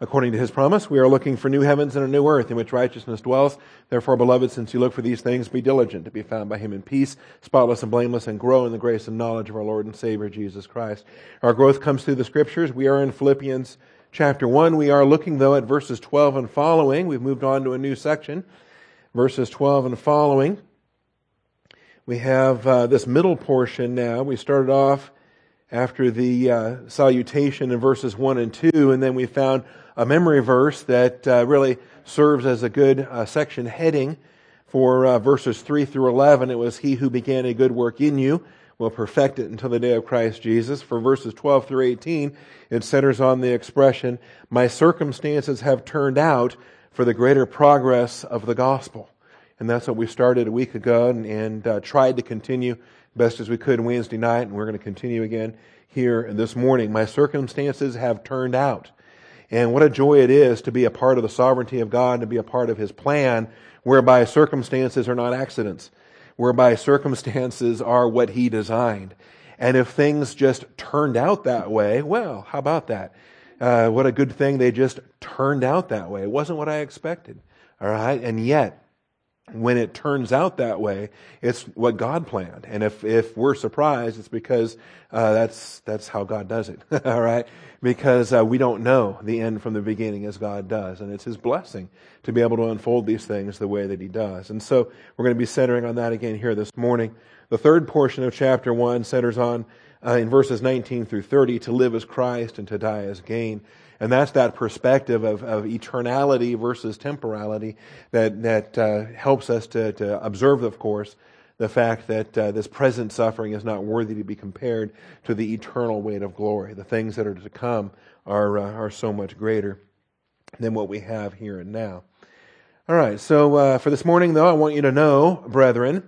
According to his promise, we are looking for new heavens and a new earth in which righteousness dwells. Therefore, beloved, since you look for these things, be diligent to be found by him in peace, spotless and blameless, and grow in the grace and knowledge of our Lord and Savior Jesus Christ. Our growth comes through the scriptures. We are in Philippians chapter 1. We are looking, though, at verses 12 and following. We've moved on to a new section. Verses 12 and following. We have uh, this middle portion now. We started off after the uh, salutation in verses 1 and 2, and then we found a memory verse that uh, really serves as a good uh, section heading for uh, verses 3 through 11. It was He who began a good work in you will perfect it until the day of Christ Jesus. For verses 12 through 18, it centers on the expression, My circumstances have turned out for the greater progress of the gospel. And that's what we started a week ago and, and uh, tried to continue best as we could Wednesday night, and we're going to continue again here this morning. My circumstances have turned out. And what a joy it is to be a part of the sovereignty of God, to be a part of His plan, whereby circumstances are not accidents, whereby circumstances are what He designed. And if things just turned out that way, well, how about that? Uh, what a good thing they just turned out that way. It wasn't what I expected. All right. And yet, when it turns out that way, it's what God planned. And if, if we're surprised, it's because uh, that's, that's how God does it. All right? Because uh, we don't know the end from the beginning as God does. And it's His blessing to be able to unfold these things the way that He does. And so we're going to be centering on that again here this morning. The third portion of chapter 1 centers on, uh, in verses 19 through 30, to live as Christ and to die as gain. And that's that perspective of, of eternality versus temporality that, that uh, helps us to, to observe, of course, the fact that uh, this present suffering is not worthy to be compared to the eternal weight of glory. The things that are to come are, uh, are so much greater than what we have here and now. All right, so uh, for this morning, though, I want you to know, brethren,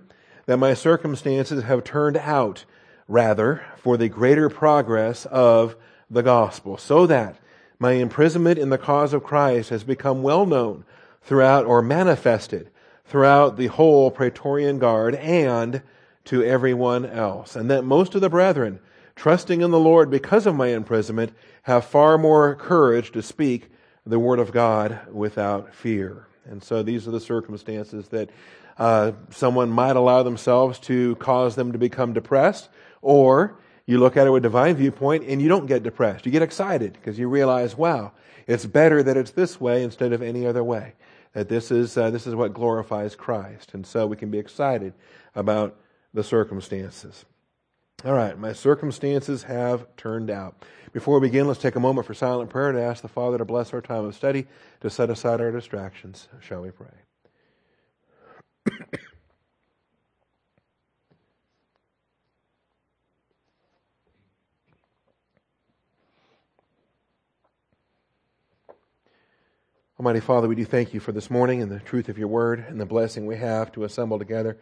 that my circumstances have turned out rather for the greater progress of the gospel, so that my imprisonment in the cause of Christ has become well known throughout or manifested throughout the whole Praetorian Guard and to everyone else. And that most of the brethren, trusting in the Lord because of my imprisonment, have far more courage to speak the word of God without fear. And so these are the circumstances that uh, someone might allow themselves to cause them to become depressed or you look at it with divine viewpoint and you don't get depressed. You get excited because you realize, wow, it's better that it's this way instead of any other way. That this is, uh, this is what glorifies Christ. And so we can be excited about the circumstances. All right, my circumstances have turned out. Before we begin, let's take a moment for silent prayer to ask the Father to bless our time of study, to set aside our distractions. Shall we pray? Almighty Father, we do thank you for this morning and the truth of your word and the blessing we have to assemble together.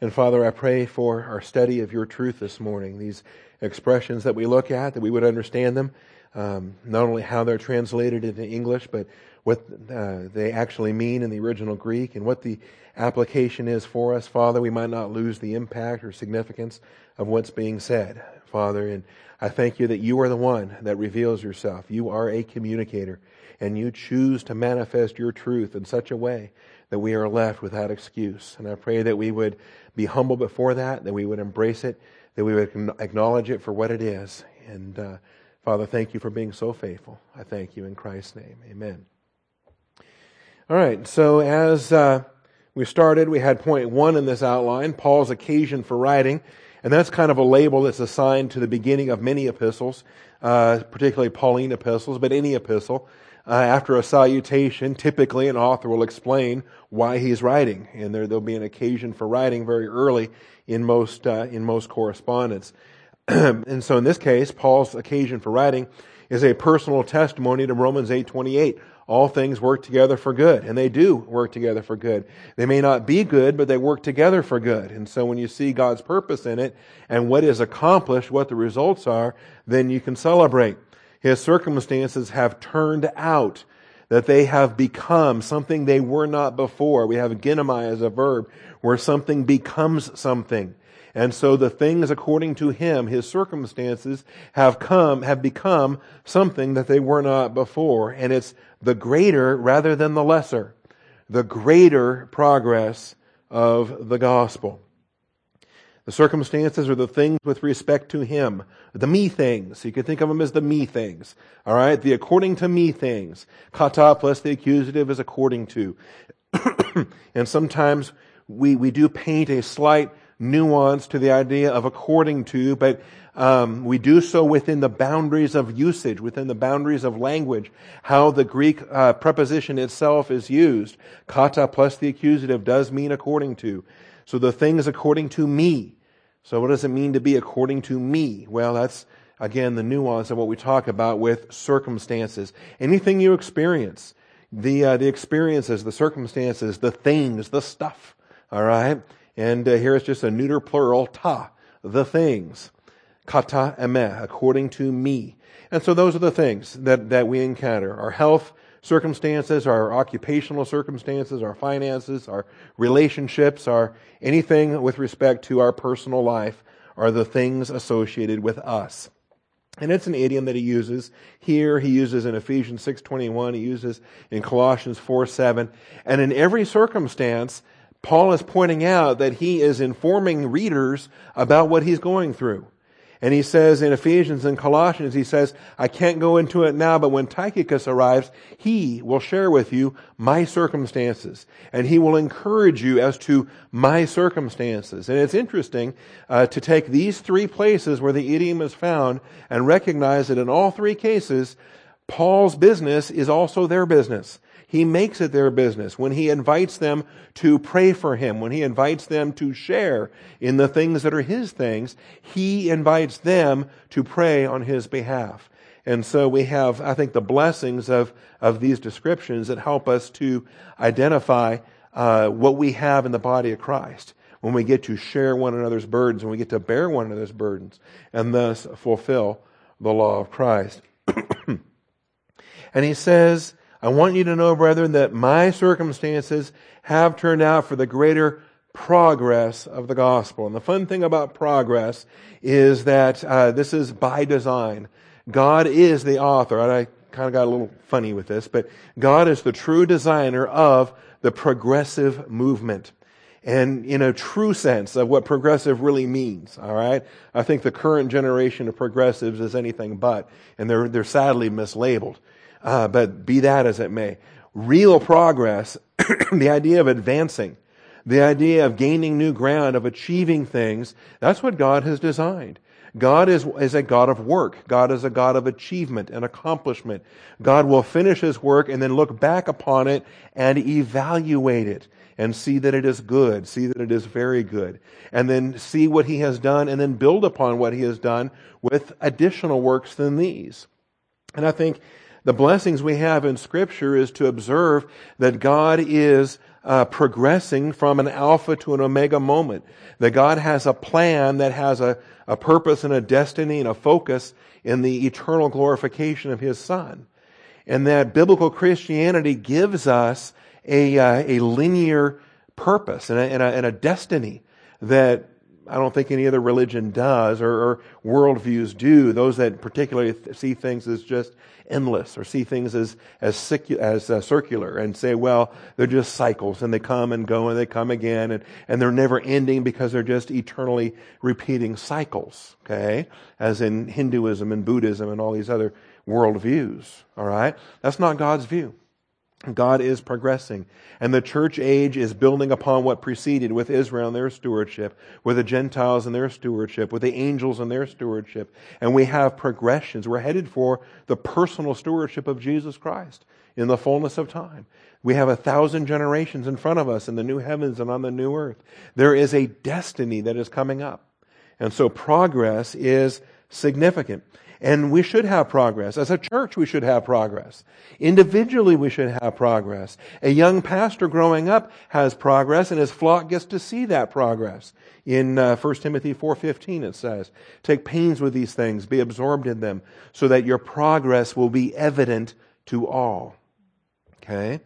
And Father, I pray for our study of your truth this morning, these expressions that we look at, that we would understand them, um, not only how they're translated into English, but what uh, they actually mean in the original Greek and what the application is for us. Father, we might not lose the impact or significance of what's being said, Father. And I thank you that you are the one that reveals yourself. You are a communicator and you choose to manifest your truth in such a way that we are left without excuse. And I pray that we would be humble before that, that we would embrace it, that we would acknowledge it for what it is. And uh, Father, thank you for being so faithful. I thank you in Christ's name. Amen. All right, so as uh, we started, we had point one in this outline Paul's occasion for writing. And that's kind of a label that's assigned to the beginning of many epistles, uh, particularly Pauline epistles, but any epistle uh, after a salutation, typically an author will explain why he's writing, and there, there'll be an occasion for writing very early in most uh, in most correspondence. and so, in this case, Paul's occasion for writing is a personal testimony to Romans eight twenty eight. All things work together for good, and they do work together for good. They may not be good, but they work together for good. And so, when you see God's purpose in it and what is accomplished, what the results are, then you can celebrate his circumstances have turned out, that they have become something they were not before. We have ginomai as a verb, where something becomes something. And so the things according to him, his circumstances, have come, have become something that they were not before. And it's the greater rather than the lesser. The greater progress of the gospel. The circumstances are the things with respect to him. The me things. You can think of them as the me things. Alright? The according to me things. Kata plus the accusative is according to. and sometimes we, we do paint a slight nuance to the idea of according to, but um, we do so within the boundaries of usage, within the boundaries of language, how the Greek uh, preposition itself is used. Kata plus the accusative does mean according to. So the thing is according to me. So what does it mean to be according to me? Well, that's again the nuance of what we talk about with circumstances. Anything you experience, the uh, the experiences, the circumstances, the things, the stuff. All right. And uh, here it's just a neuter plural, ta, the things. Kata emeh, according to me. And so those are the things that, that we encounter. Our health circumstances, our occupational circumstances, our finances, our relationships, our anything with respect to our personal life are the things associated with us. And it's an idiom that he uses here. He uses in Ephesians 6.21. He uses in Colossians 4.7. And in every circumstance, Paul is pointing out that he is informing readers about what he's going through. And he says in Ephesians and Colossians, he says, I can't go into it now, but when Tychicus arrives, he will share with you my circumstances. And he will encourage you as to my circumstances. And it's interesting uh, to take these three places where the idiom is found and recognize that in all three cases, Paul's business is also their business. He makes it their business. When he invites them to pray for him, when he invites them to share in the things that are his things, he invites them to pray on his behalf. And so we have, I think, the blessings of, of these descriptions that help us to identify uh, what we have in the body of Christ when we get to share one another's burdens, when we get to bear one another's burdens, and thus fulfill the law of Christ. and he says, I want you to know, brethren, that my circumstances have turned out for the greater progress of the gospel. And the fun thing about progress is that uh, this is by design. God is the author, and I kind of got a little funny with this, but God is the true designer of the progressive movement. And in a true sense of what progressive really means, all right? I think the current generation of progressives is anything but, and they're, they're sadly mislabeled. Uh, but be that as it may, real progress, the idea of advancing, the idea of gaining new ground, of achieving things, that's what God has designed. God is, is a God of work. God is a God of achievement and accomplishment. God will finish His work and then look back upon it and evaluate it and see that it is good, see that it is very good, and then see what He has done and then build upon what He has done with additional works than these. And I think the blessings we have in Scripture is to observe that God is uh, progressing from an alpha to an omega moment. That God has a plan that has a, a purpose and a destiny and a focus in the eternal glorification of His Son. And that biblical Christianity gives us a, uh, a linear purpose and a, and, a, and a destiny that I don't think any other religion does or, or worldviews do. Those that particularly see things as just endless or see things as, as, as uh, circular and say, well, they're just cycles and they come and go and they come again and, and they're never ending because they're just eternally repeating cycles. Okay. As in Hinduism and Buddhism and all these other worldviews. All right. That's not God's view. God is progressing. And the church age is building upon what preceded with Israel and their stewardship, with the Gentiles and their stewardship, with the angels and their stewardship. And we have progressions. We're headed for the personal stewardship of Jesus Christ in the fullness of time. We have a thousand generations in front of us in the new heavens and on the new earth. There is a destiny that is coming up. And so progress is significant. And we should have progress. As a church, we should have progress. Individually, we should have progress. A young pastor growing up has progress, and his flock gets to see that progress. In uh, 1 Timothy 4.15 it says, Take pains with these things, be absorbed in them, so that your progress will be evident to all. Okay?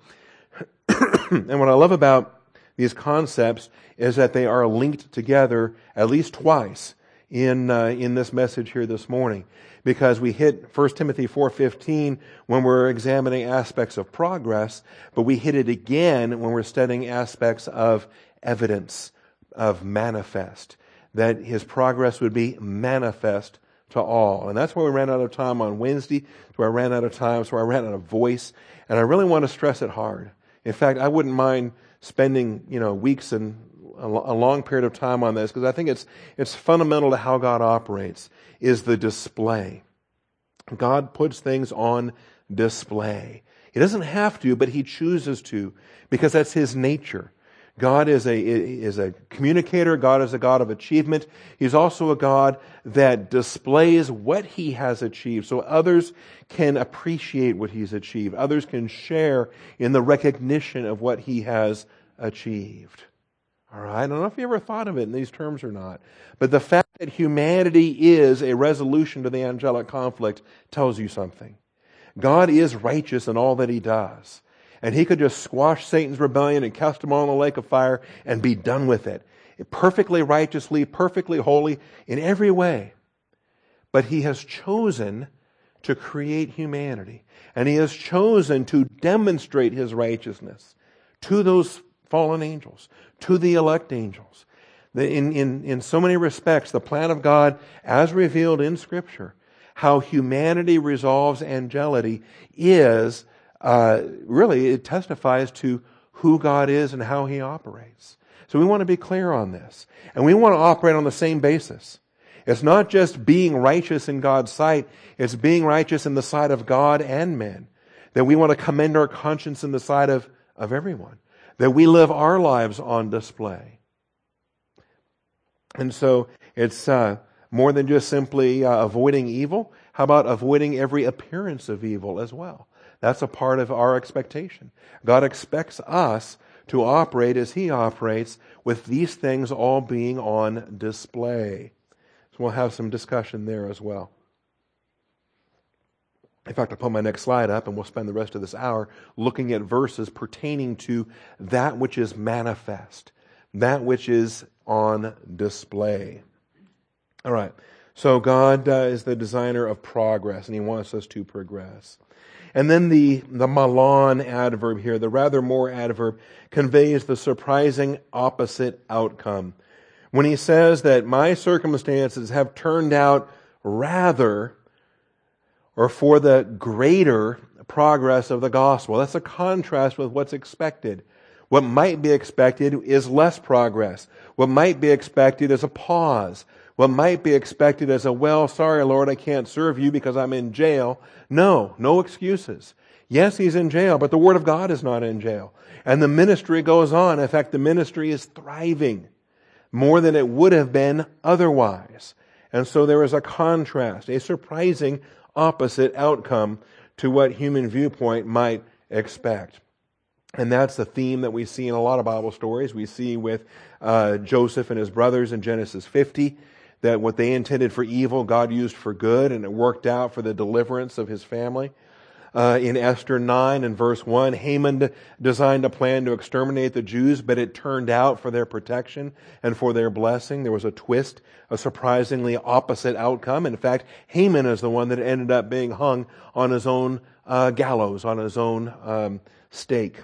and what I love about these concepts is that they are linked together at least twice in, uh, in this message here this morning. Because we hit 1 Timothy 4.15 when we're examining aspects of progress, but we hit it again when we're studying aspects of evidence, of manifest. That his progress would be manifest to all. And that's why we ran out of time on Wednesday. Where I ran out of time. Where I ran out of voice. And I really want to stress it hard. In fact, I wouldn't mind spending, you know, weeks and a long period of time on this because I think it's, it's fundamental to how God operates is the display. God puts things on display. He doesn't have to, but he chooses to because that's his nature. God is a, is a communicator. God is a God of achievement. He's also a God that displays what he has achieved so others can appreciate what he's achieved. Others can share in the recognition of what he has achieved. All right. I don't know if you ever thought of it in these terms or not, but the fact that humanity is a resolution to the angelic conflict tells you something. God is righteous in all that he does and he could just squash Satan's rebellion and cast him on the lake of fire and be done with it. Perfectly righteously, perfectly holy in every way. But he has chosen to create humanity. And he has chosen to demonstrate his righteousness to those fallen angels, to the elect angels. In, in, in so many respects, the plan of God, as revealed in Scripture, how humanity resolves angelity is uh, really it testifies to who God is and how He operates. So we want to be clear on this. And we want to operate on the same basis. It's not just being righteous in God's sight, it's being righteous in the sight of God and men. That we want to commend our conscience in the sight of, of everyone. That we live our lives on display. And so it's uh, more than just simply uh, avoiding evil. How about avoiding every appearance of evil as well? That's a part of our expectation. God expects us to operate as He operates, with these things all being on display. So we'll have some discussion there as well. In fact, I'll put my next slide up and we'll spend the rest of this hour looking at verses pertaining to that which is manifest, that which is on display. All right. So God uh, is the designer of progress and He wants us to progress. And then the, the mallon adverb here, the rather more adverb, conveys the surprising opposite outcome. When he says that my circumstances have turned out rather or for the greater progress of the gospel. That's a contrast with what's expected. What might be expected is less progress. What might be expected is a pause. What might be expected is a, well, sorry, Lord, I can't serve you because I'm in jail. No, no excuses. Yes, he's in jail, but the Word of God is not in jail. And the ministry goes on. In fact, the ministry is thriving more than it would have been otherwise. And so there is a contrast, a surprising opposite outcome to what human viewpoint might expect. And that's the theme that we see in a lot of Bible stories. We see with uh, Joseph and his brothers in Genesis 50 that what they intended for evil, God used for good, and it worked out for the deliverance of his family. Uh, in Esther 9 and verse 1, Haman designed a plan to exterminate the Jews, but it turned out for their protection and for their blessing. There was a twist, a surprisingly opposite outcome. In fact, Haman is the one that ended up being hung on his own uh, gallows, on his own um, stake.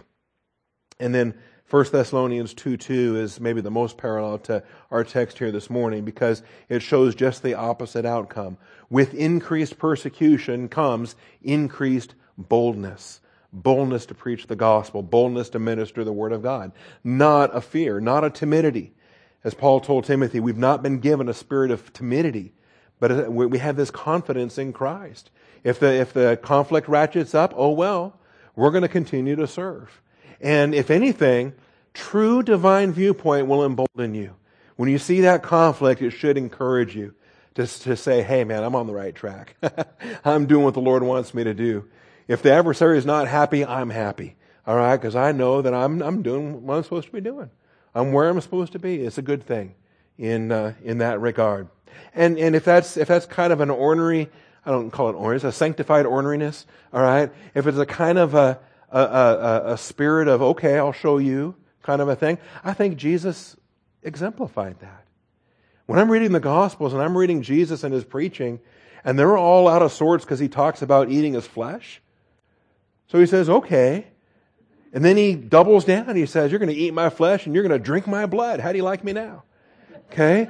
And then 1 Thessalonians 2 2 is maybe the most parallel to our text here this morning because it shows just the opposite outcome. With increased persecution comes increased boldness. Boldness to preach the gospel, boldness to minister the word of God. Not a fear, not a timidity. As Paul told Timothy, we've not been given a spirit of timidity, but we have this confidence in Christ. If the, if the conflict ratchets up, oh well, we're going to continue to serve. And if anything, true divine viewpoint will embolden you. When you see that conflict, it should encourage you to, to say, hey man, I'm on the right track. I'm doing what the Lord wants me to do. If the adversary is not happy, I'm happy. All right? Because I know that I'm, I'm doing what I'm supposed to be doing. I'm where I'm supposed to be. It's a good thing in, uh, in that regard. And, and if that's, if that's kind of an ornery, I don't call it ornery, it's a sanctified orneriness, all right? If it's a kind of a, a, a, a spirit of, okay, I'll show you kind of a thing. I think Jesus exemplified that. When I'm reading the Gospels and I'm reading Jesus and his preaching, and they're all out of sorts because he talks about eating his flesh. So he says, okay. And then he doubles down. He says, You're going to eat my flesh and you're going to drink my blood. How do you like me now? Okay?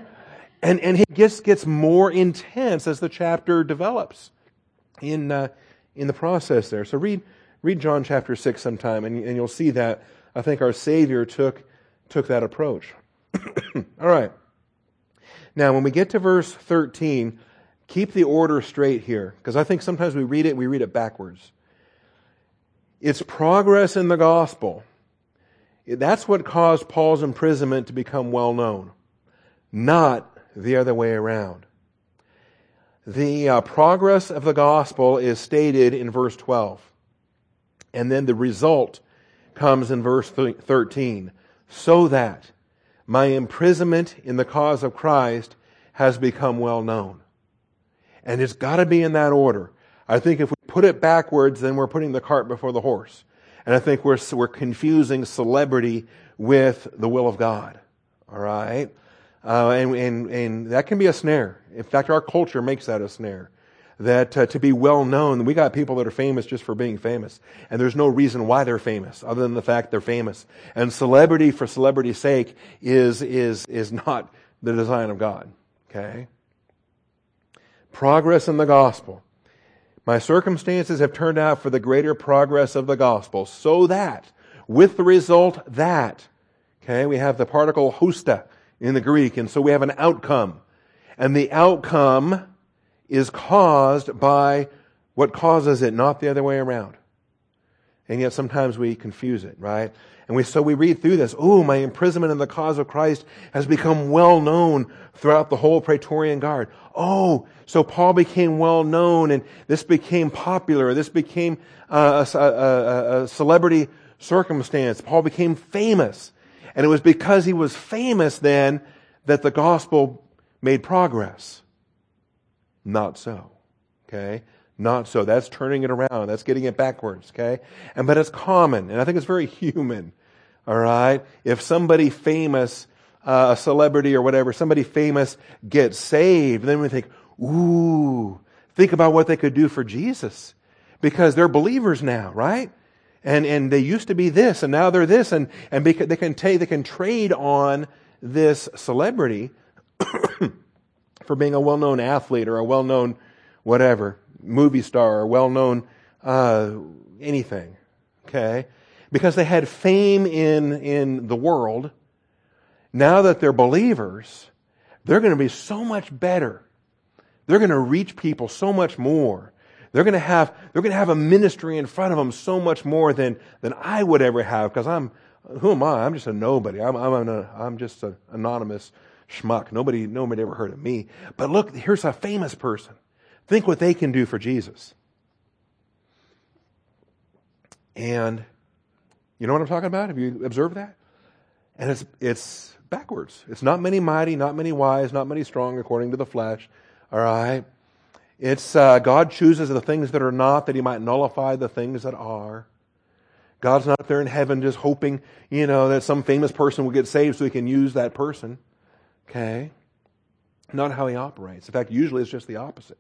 And, and he gets, gets more intense as the chapter develops in, uh, in the process there. So read, read John chapter 6 sometime and, and you'll see that I think our Savior took, took that approach. All right. Now, when we get to verse 13, keep the order straight here, because I think sometimes we read it, we read it backwards. It's progress in the gospel. That's what caused Paul's imprisonment to become well known, not the other way around. The uh, progress of the gospel is stated in verse 12. And then the result comes in verse 13. So that my imprisonment in the cause of Christ has become well known. And it's got to be in that order. I think if we put it backwards, then we're putting the cart before the horse. And I think we're, we're confusing celebrity with the will of God. All right? Uh, and, and, and that can be a snare. In fact, our culture makes that a snare. That uh, to be well known, we got people that are famous just for being famous. And there's no reason why they're famous other than the fact they're famous. And celebrity for celebrity's sake is, is, is not the design of God. Okay? Progress in the gospel. My circumstances have turned out for the greater progress of the gospel, so that, with the result that, okay, we have the particle hoste in the Greek, and so we have an outcome. And the outcome is caused by what causes it, not the other way around. And yet sometimes we confuse it, right? And we, so we read through this. Oh, my imprisonment in the cause of Christ has become well known throughout the whole Praetorian Guard. Oh, so Paul became well known and this became popular. This became a, a, a, a celebrity circumstance. Paul became famous. And it was because he was famous then that the gospel made progress. Not so. Okay? Not so. That's turning it around. That's getting it backwards. Okay? And, but it's common. And I think it's very human all right? If somebody famous, uh, a celebrity or whatever, somebody famous gets saved, then we think, ooh, think about what they could do for Jesus. Because they're believers now, right? And, and they used to be this and now they're this and, and because they can take, they can trade on this celebrity for being a well-known athlete or a well-known whatever, movie star or well-known, uh, anything. Okay? because they had fame in, in the world. Now that they're believers, they're going to be so much better. They're going to reach people so much more. They're going to have, they're going to have a ministry in front of them so much more than, than I would ever have because I'm, who am I? I'm just a nobody. I'm, I'm, an, I'm just an anonymous schmuck. Nobody, nobody ever heard of me. But look, here's a famous person. Think what they can do for Jesus. And you know what I'm talking about? Have you observed that? And it's, it's backwards. It's not many mighty, not many wise, not many strong according to the flesh. All right? It's uh, God chooses the things that are not that he might nullify the things that are. God's not there in heaven just hoping, you know, that some famous person will get saved so he can use that person. Okay? Not how he operates. In fact, usually it's just the opposite.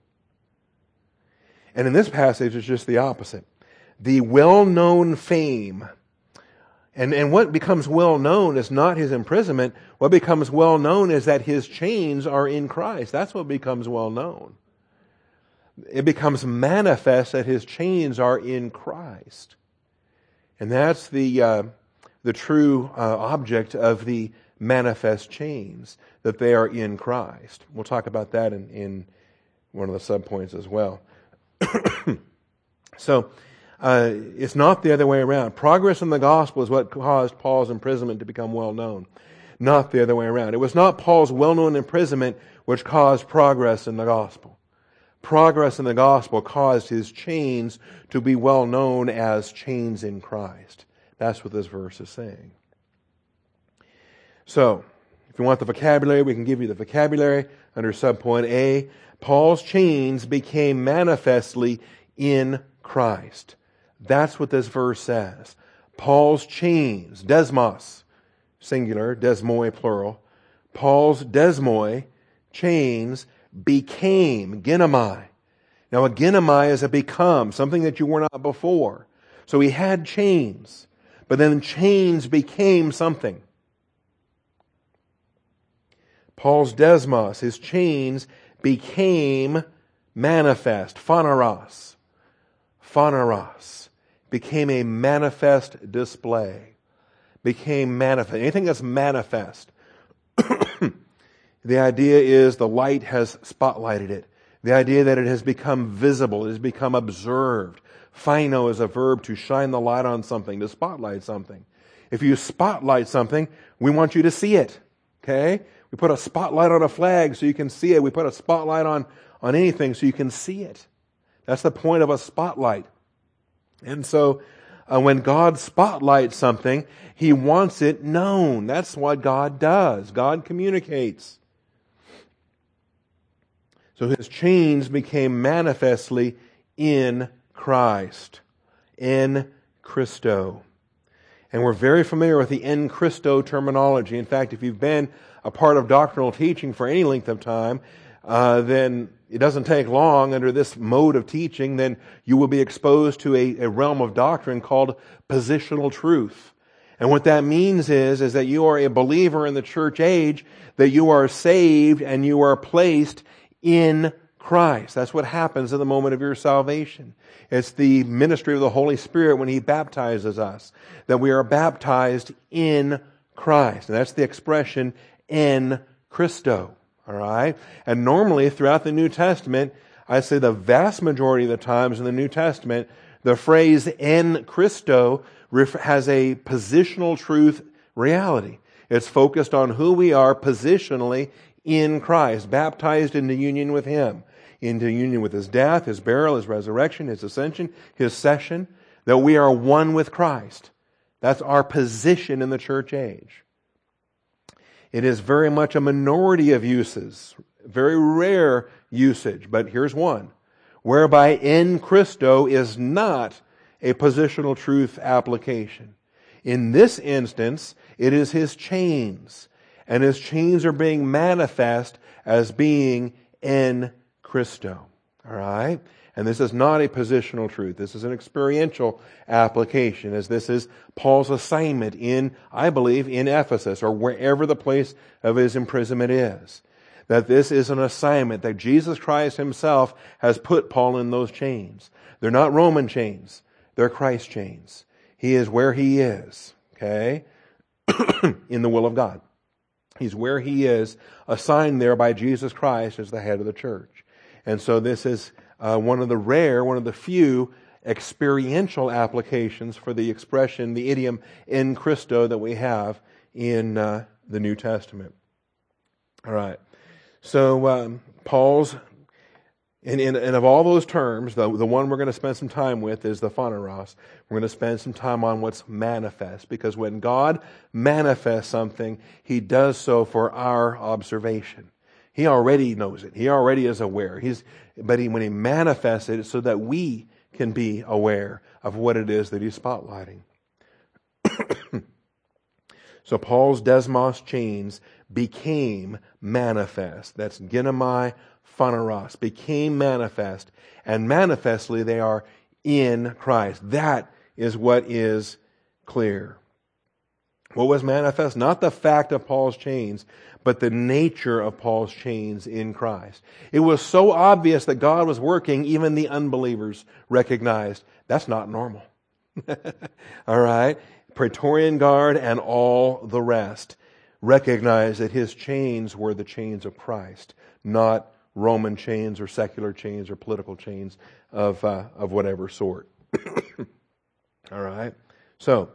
And in this passage, it's just the opposite. The well known fame and, and what becomes well known is not his imprisonment. What becomes well known is that his chains are in Christ. That's what becomes well known. It becomes manifest that his chains are in Christ. And that's the, uh, the true uh, object of the manifest chains, that they are in Christ. We'll talk about that in, in one of the subpoints as well. so, uh, it's not the other way around. Progress in the gospel is what caused Paul's imprisonment to become well known, not the other way around. It was not Paul's well known imprisonment which caused progress in the gospel. Progress in the gospel caused his chains to be well known as chains in Christ. That's what this verse is saying. So, if you want the vocabulary, we can give you the vocabulary under subpoint A. Paul's chains became manifestly in Christ. That's what this verse says. Paul's chains, desmos, singular, desmoi, plural. Paul's desmoi, chains, became, ginomai. Now, a ginomai is a become, something that you were not before. So he had chains, but then chains became something. Paul's desmos, his chains, became manifest, phaneros. Phaneros became a manifest display. Became manifest. Anything that's manifest. the idea is the light has spotlighted it. The idea that it has become visible, it has become observed. Phaino is a verb to shine the light on something, to spotlight something. If you spotlight something, we want you to see it. Okay? We put a spotlight on a flag so you can see it. We put a spotlight on, on anything so you can see it. That's the point of a spotlight. And so, uh, when God spotlights something, He wants it known. That's what God does. God communicates. So His chains became manifestly in Christ. In Christo. And we're very familiar with the in Christo terminology. In fact, if you've been a part of doctrinal teaching for any length of time, uh, then it doesn't take long under this mode of teaching, then you will be exposed to a, a realm of doctrine called positional truth. And what that means is, is that you are a believer in the church age, that you are saved and you are placed in Christ. That's what happens in the moment of your salvation. It's the ministry of the Holy Spirit when He baptizes us, that we are baptized in Christ. And that's the expression in Christo. All right? And normally throughout the New Testament, I say the vast majority of the times in the New Testament, the phrase in Christo has a positional truth reality. It's focused on who we are positionally in Christ, baptized into union with Him, into union with His death, His burial, His resurrection, His ascension, His session, that we are one with Christ. That's our position in the church age. It is very much a minority of uses, very rare usage, but here's one. Whereby in Christo is not a positional truth application. In this instance, it is his chains, and his chains are being manifest as being in Christo. All right? And this is not a positional truth. This is an experiential application, as this is Paul's assignment in, I believe, in Ephesus or wherever the place of his imprisonment is. That this is an assignment that Jesus Christ himself has put Paul in those chains. They're not Roman chains. They're Christ chains. He is where he is. Okay? in the will of God. He's where he is, assigned there by Jesus Christ as the head of the church. And so this is uh, one of the rare, one of the few experiential applications for the expression, the idiom in Christo that we have in uh, the New Testament. All right. So um, Paul's, and, and, and, of all those terms, the, the one we're going to spend some time with is the phaneros. We're going to spend some time on what's manifest, because when God manifests something, He does so for our observation. He already knows it. He already is aware. He's, but he, when he manifests it, so that we can be aware of what it is that he's spotlighting. so Paul's desmos chains became manifest. That's ginomai phaneros, became manifest. And manifestly they are in Christ. That is what is clear. What was manifest? Not the fact of Paul's chains, but the nature of Paul's chains in Christ. It was so obvious that God was working, even the unbelievers recognized that's not normal. all right? Praetorian Guard and all the rest recognized that his chains were the chains of Christ, not Roman chains or secular chains or political chains of, uh, of whatever sort. all right? So,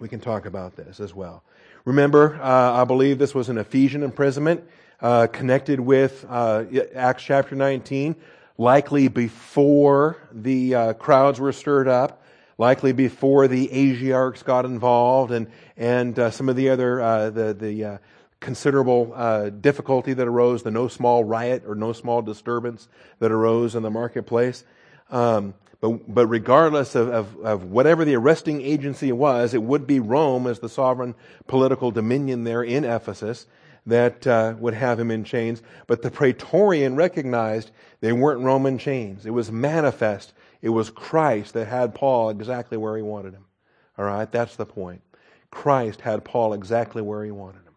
we can talk about this as well. Remember, uh, I believe this was an Ephesian imprisonment uh, connected with uh, Acts chapter 19, likely before the uh, crowds were stirred up, likely before the Asiarchs got involved, and and uh, some of the other uh, the the considerable difficulty that arose, the no small riot or no small disturbance that arose in the marketplace. Um, But, but regardless of, of, of, whatever the arresting agency was, it would be Rome as the sovereign political dominion there in Ephesus that uh, would have him in chains. But the praetorian recognized they weren't Roman chains. It was manifest. It was Christ that had Paul exactly where he wanted him. All right, that's the point. Christ had Paul exactly where he wanted him.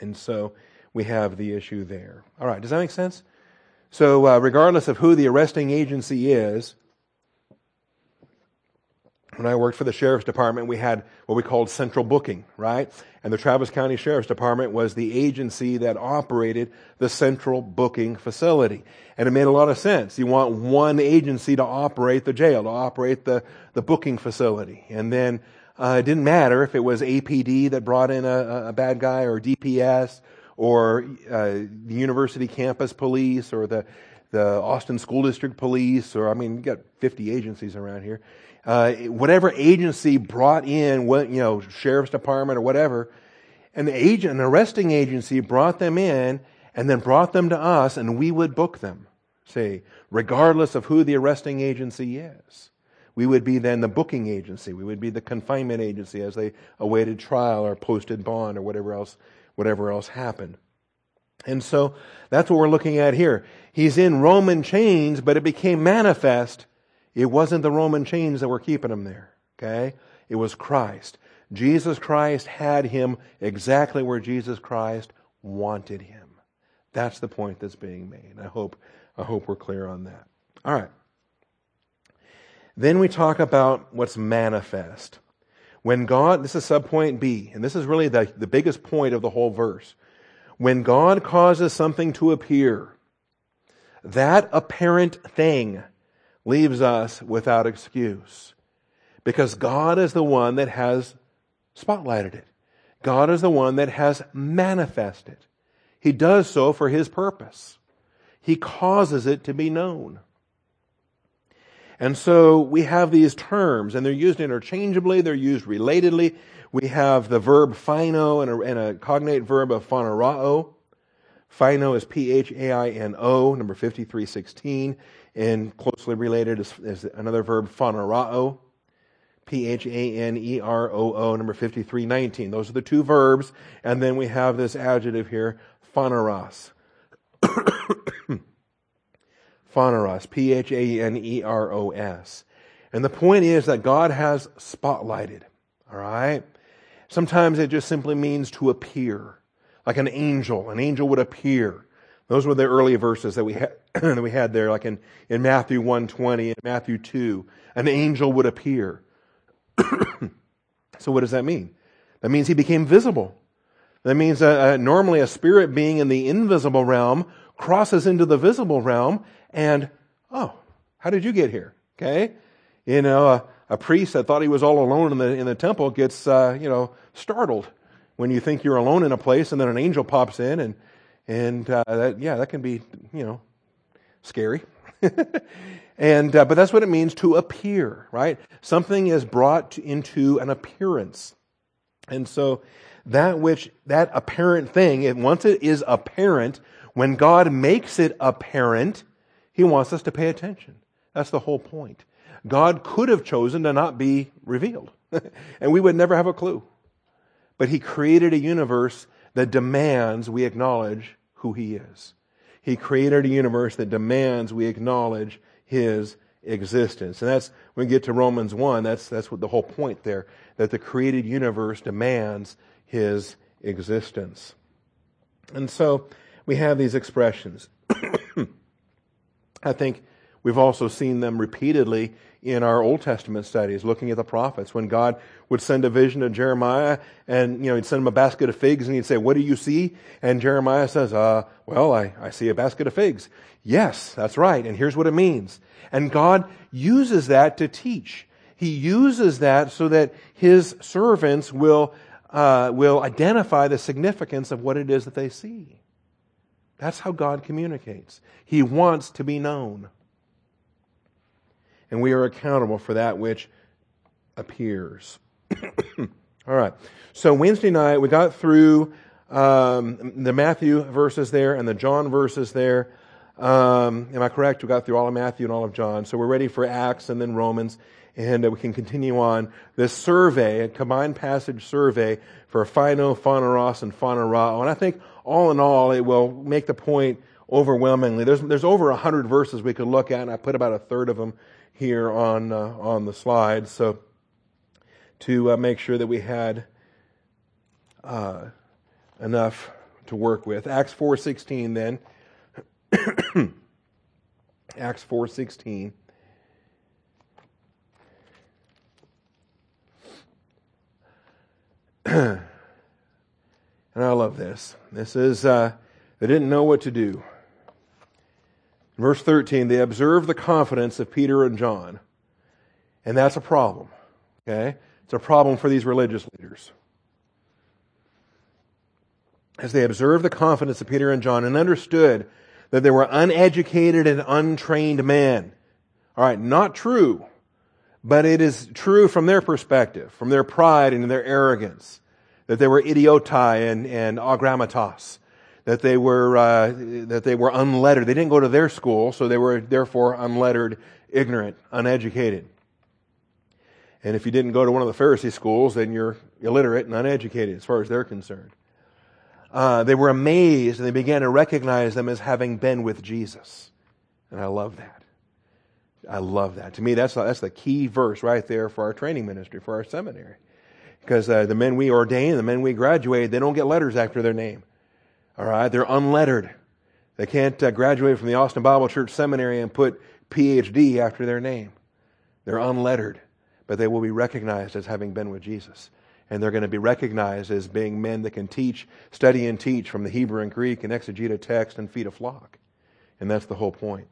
And so we have the issue there. All right, does that make sense? So, uh, regardless of who the arresting agency is, when I worked for the sheriff's department, we had what we called central booking, right? And the Travis County Sheriff's Department was the agency that operated the central booking facility. And it made a lot of sense. You want one agency to operate the jail, to operate the, the booking facility. And then uh, it didn't matter if it was APD that brought in a, a bad guy or DPS or uh, the university campus police or the, the Austin School District Police, or I mean, you got 50 agencies around here uh, whatever agency brought in, what, you know, sheriff's department or whatever, and the agent, an arresting agency brought them in and then brought them to us and we would book them. Say, regardless of who the arresting agency is. We would be then the booking agency. We would be the confinement agency as they awaited trial or posted bond or whatever else, whatever else happened. And so that's what we're looking at here. He's in Roman chains, but it became manifest it wasn't the Roman chains that were keeping him there, okay? It was Christ. Jesus Christ had him exactly where Jesus Christ wanted him. That's the point that's being made. I hope, I hope we're clear on that. All right. Then we talk about what's manifest. When God, this is subpoint B, and this is really the, the biggest point of the whole verse. When God causes something to appear, that apparent thing leaves us without excuse. Because God is the one that has spotlighted it. God is the one that has manifested. He does so for His purpose. He causes it to be known. And so we have these terms, and they're used interchangeably, they're used relatedly. We have the verb phaino and a, and a cognate verb of phaneroo. Phaino is P-H-A-I-N-O, number 5316 and closely related is, is another verb, phaneroo, P-H-A-N-E-R-O-O, number 5319. Those are the two verbs. And then we have this adjective here, phaneros. phaneros, P-H-A-N-E-R-O-S. And the point is that God has spotlighted. All right? Sometimes it just simply means to appear. Like an angel. An angel would appear. Those were the early verses that we had, that we had there, like in, in Matthew 1.20 and Matthew 2. An angel would appear. so what does that mean? That means he became visible. That means uh, uh, normally a spirit being in the invisible realm crosses into the visible realm and, oh, how did you get here? Okay? You know, a, a priest that thought he was all alone in the, in the temple gets, uh, you know, startled when you think you're alone in a place and then an angel pops in and and uh, that, yeah, that can be, you know, scary. and uh, but that's what it means to appear, right? Something is brought into an appearance, and so that which that apparent thing, it, once it is apparent, when God makes it apparent, He wants us to pay attention. That's the whole point. God could have chosen to not be revealed, and we would never have a clue. But He created a universe that demands we acknowledge who He is. He created a universe that demands we acknowledge His existence. And that's, when we get to Romans 1, that's, that's what the whole point there, that the created universe demands His existence. And so, we have these expressions. I think we've also seen them repeatedly in our Old Testament studies, looking at the prophets. When God would send a vision to Jeremiah and, you know, he'd send him a basket of figs and he'd say, what do you see? And Jeremiah says, uh, well, I, I see a basket of figs. Yes, that's right. And here's what it means. And God uses that to teach. He uses that so that his servants will, uh, will identify the significance of what it is that they see. That's how God communicates. He wants to be known and we are accountable for that which appears. All right. So Wednesday night, we got through um, the Matthew verses there and the John verses there. Um, am I correct? We got through all of Matthew and all of John. So we're ready for Acts and then Romans. And uh, we can continue on this survey, a combined passage survey for Phaino, Phaneros, and Phaneroo. And I think all in all, it will make the point overwhelmingly. There's, there's over a hundred verses we could look at, and I put about a third of them here on, uh, on the slide. So to uh, make sure that we had uh, enough to work with. Acts 4.16 then. Acts 4.16. and I love this. This is, uh, they didn't know what to do. Verse 13, they observed the confidence of Peter and John. And that's a problem. Okay? It's a problem for these religious leaders. As they observed the confidence of Peter and John and understood that they were uneducated and untrained men. All right, not true, but it is true from their perspective, from their pride and their arrogance, that they were idioti and, and agrammatos, that they were uh, that they were unlettered. They didn't go to their school, so they were therefore unlettered, ignorant, uneducated. And if you didn't go to one of the Pharisee schools, then you're illiterate and uneducated as far as they're concerned. Uh, they were amazed and they began to recognize them as having been with Jesus. And I love that. I love that. To me, that's, that's the key verse right there for our training ministry, for our seminary. Because uh, the men we ordain, the men we graduate, they don't get letters after their name. All right? They're unlettered. They can't uh, graduate from the Austin Bible Church Seminary and put PhD after their name. They're unlettered but they will be recognized as having been with Jesus. And they're going to be recognized as being men that can teach, study and teach from the Hebrew and Greek and exegete a text and feed a flock. And that's the whole point.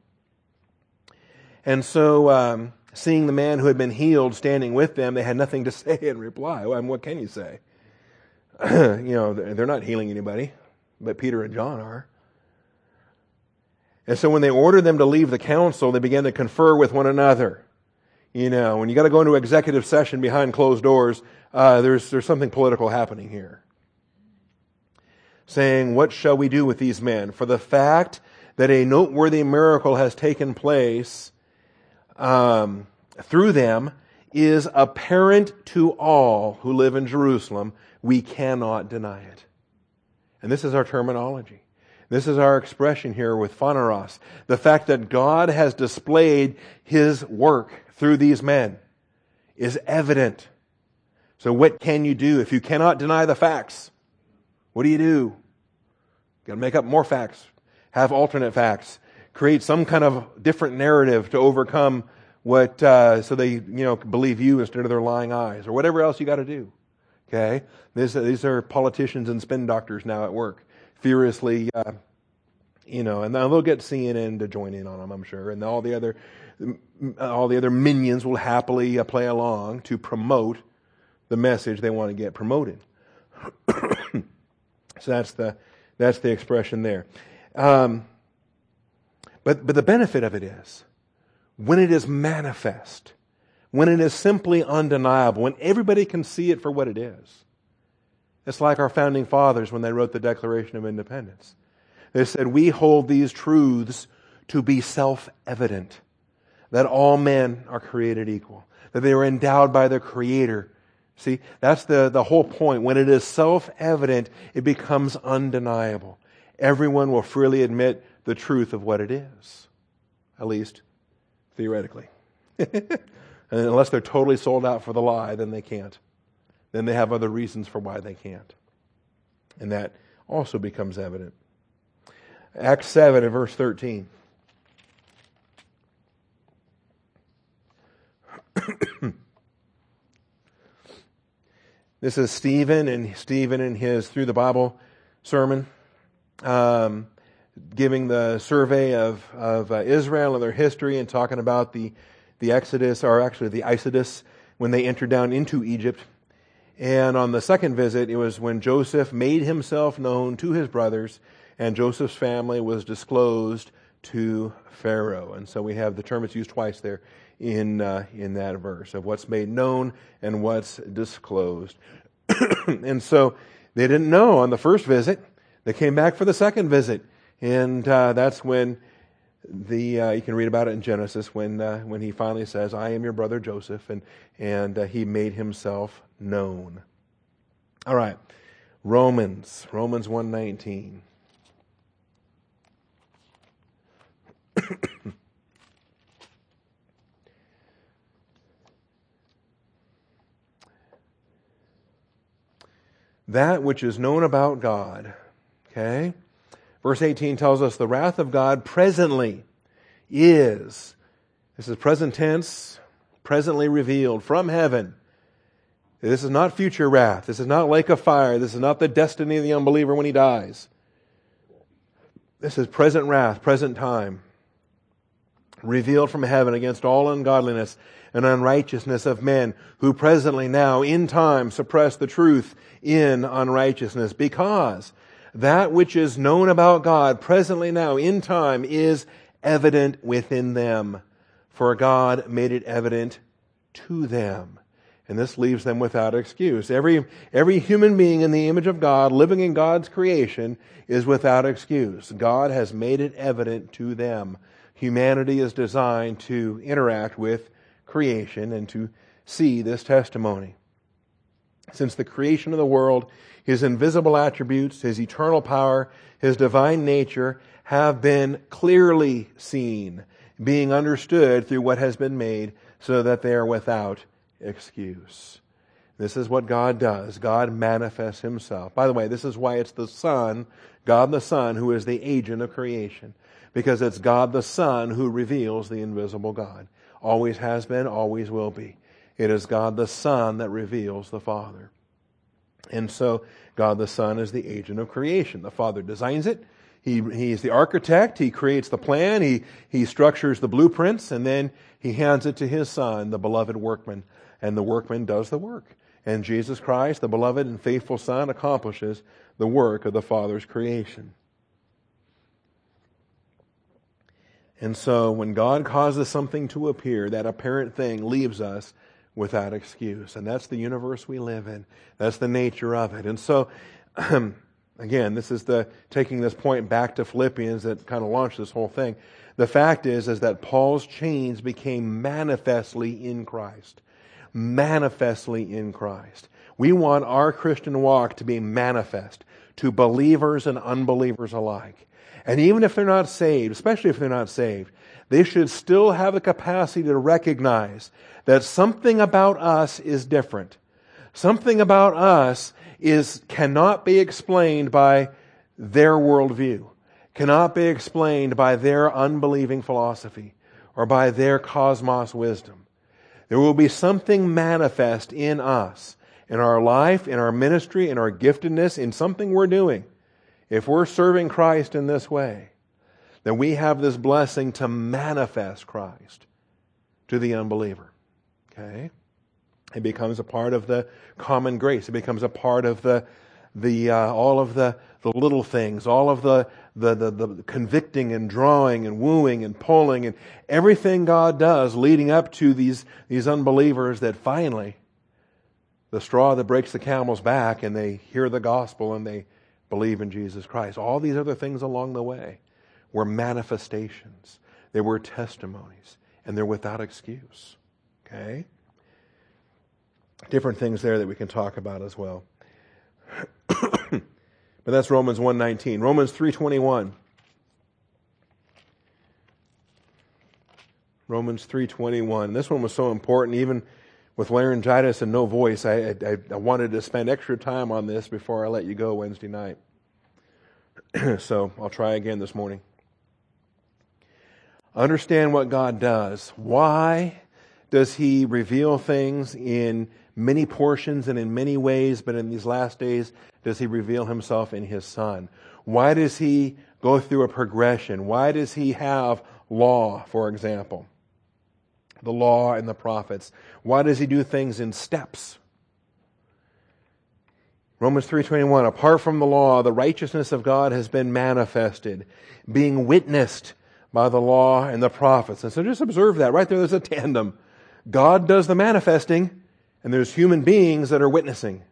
And so, um, seeing the man who had been healed standing with them, they had nothing to say in reply. Well, I mean, what can you say? you know, they're not healing anybody, but Peter and John are. And so when they ordered them to leave the council, they began to confer with one another. You know, when you got to go into executive session behind closed doors, uh, there's, there's something political happening here. Saying, what shall we do with these men? For the fact that a noteworthy miracle has taken place um, through them is apparent to all who live in Jerusalem. We cannot deny it. And this is our terminology. This is our expression here with phaneros. The fact that God has displayed His work through these men is evident. So what can you do if you cannot deny the facts? What do you do? Got to make up more facts, have alternate facts, create some kind of different narrative to overcome what, uh, so they, you know, believe you instead of their lying eyes, or whatever else you got to do. Okay, this, these are politicians and spin doctors now at work, furiously, uh, you know, and they'll get CNN to join in on them, I'm sure, and all the other all the other minions will happily uh, play along to promote the message they want to get promoted. so that's the that's the expression there. Um, but but the benefit of it is when it is manifest, when it is simply undeniable, when everybody can see it for what it is. It's like our founding fathers when they wrote the Declaration of Independence. They said, We hold these truths to be self evident that all men are created equal, that they are endowed by their Creator. See, that's the, the whole point. When it is self evident, it becomes undeniable. Everyone will freely admit the truth of what it is, at least theoretically. unless they're totally sold out for the lie, then they can't. Then they have other reasons for why they can't. And that also becomes evident. Acts 7 and verse 13. this is Stephen and Stephen in his Through the Bible sermon, um, giving the survey of, of uh, Israel and their history and talking about the, the Exodus, or actually the Exodus, when they entered down into Egypt. And on the second visit, it was when Joseph made himself known to his brothers, and Joseph's family was disclosed to Pharaoh. And so we have the term it's used twice there in, uh, in that verse of what's made known and what's disclosed. and so they didn't know on the first visit. They came back for the second visit. And uh, that's when the uh, you can read about it in Genesis when uh, when he finally says, "I am your brother Joseph," and and uh, he made himself known. All right, Romans Romans one nineteen. that which is known about God. Okay? Verse 18 tells us the wrath of God presently is, this is present tense, presently revealed from heaven. This is not future wrath. This is not lake of fire. This is not the destiny of the unbeliever when he dies. This is present wrath, present time, revealed from heaven against all ungodliness and unrighteousness of men who presently now in time suppress the truth in unrighteousness because that which is known about God presently now in time is evident within them, for God made it evident to them. And this leaves them without excuse. Every, every human being in the image of God, living in God's creation, is without excuse. God has made it evident to them. Humanity is designed to interact with creation and to see this testimony. Since the creation of the world, his invisible attributes, his eternal power, his divine nature have been clearly seen, being understood through what has been made, so that they are without excuse. This is what God does. God manifests himself. By the way, this is why it's the Son, God the Son, who is the agent of creation. Because it's God the Son who reveals the invisible God. Always has been, always will be. It is God the Son that reveals the Father. And so God the Son is the agent of creation. The Father designs it. He, he's the architect. He creates the plan. He, he structures the blueprints and then he hands it to his Son, the beloved workman. And the workman does the work. And Jesus Christ, the beloved and faithful Son, accomplishes the work of the Father's creation. And so when God causes something to appear, that apparent thing leaves us without excuse. And that's the universe we live in. That's the nature of it. And so, again, this is the taking this point back to Philippians that kind of launched this whole thing. The fact is, is that Paul's chains became manifestly in Christ. Manifestly in Christ. We want our Christian walk to be manifest to believers and unbelievers alike. And even if they're not saved, especially if they're not saved, they should still have the capacity to recognize that something about us is different. Something about us is, cannot be explained by their worldview, cannot be explained by their unbelieving philosophy or by their cosmos wisdom. There will be something manifest in us, in our life, in our ministry, in our giftedness, in something we're doing. If we're serving Christ in this way, then we have this blessing to manifest Christ to the unbeliever. Okay? It becomes a part of the common grace. It becomes a part of the, the uh, all of the, the little things, all of the, the, the, the convicting and drawing and wooing and pulling and everything God does leading up to these, these unbelievers that finally the straw that breaks the camel's back and they hear the gospel and they believe in Jesus Christ. All these other things along the way were manifestations, they were testimonies, and they're without excuse. Okay? Different things there that we can talk about as well. but that's Romans 1:19. Romans 3:21. Romans 3:21. This one was so important even with laryngitis and no voice. I, I, I wanted to spend extra time on this before I let you go Wednesday night. so I'll try again this morning. Understand what God does. Why does He reveal things in many portions and in many ways, but in these last days, does He reveal Himself in His Son? Why does He go through a progression? Why does He have law, for example? The law and the prophets. Why does He do things in steps? Romans 3:21 apart from the law the righteousness of God has been manifested being witnessed by the law and the prophets. And so just observe that. Right there, there's a tandem. God does the manifesting, and there's human beings that are witnessing.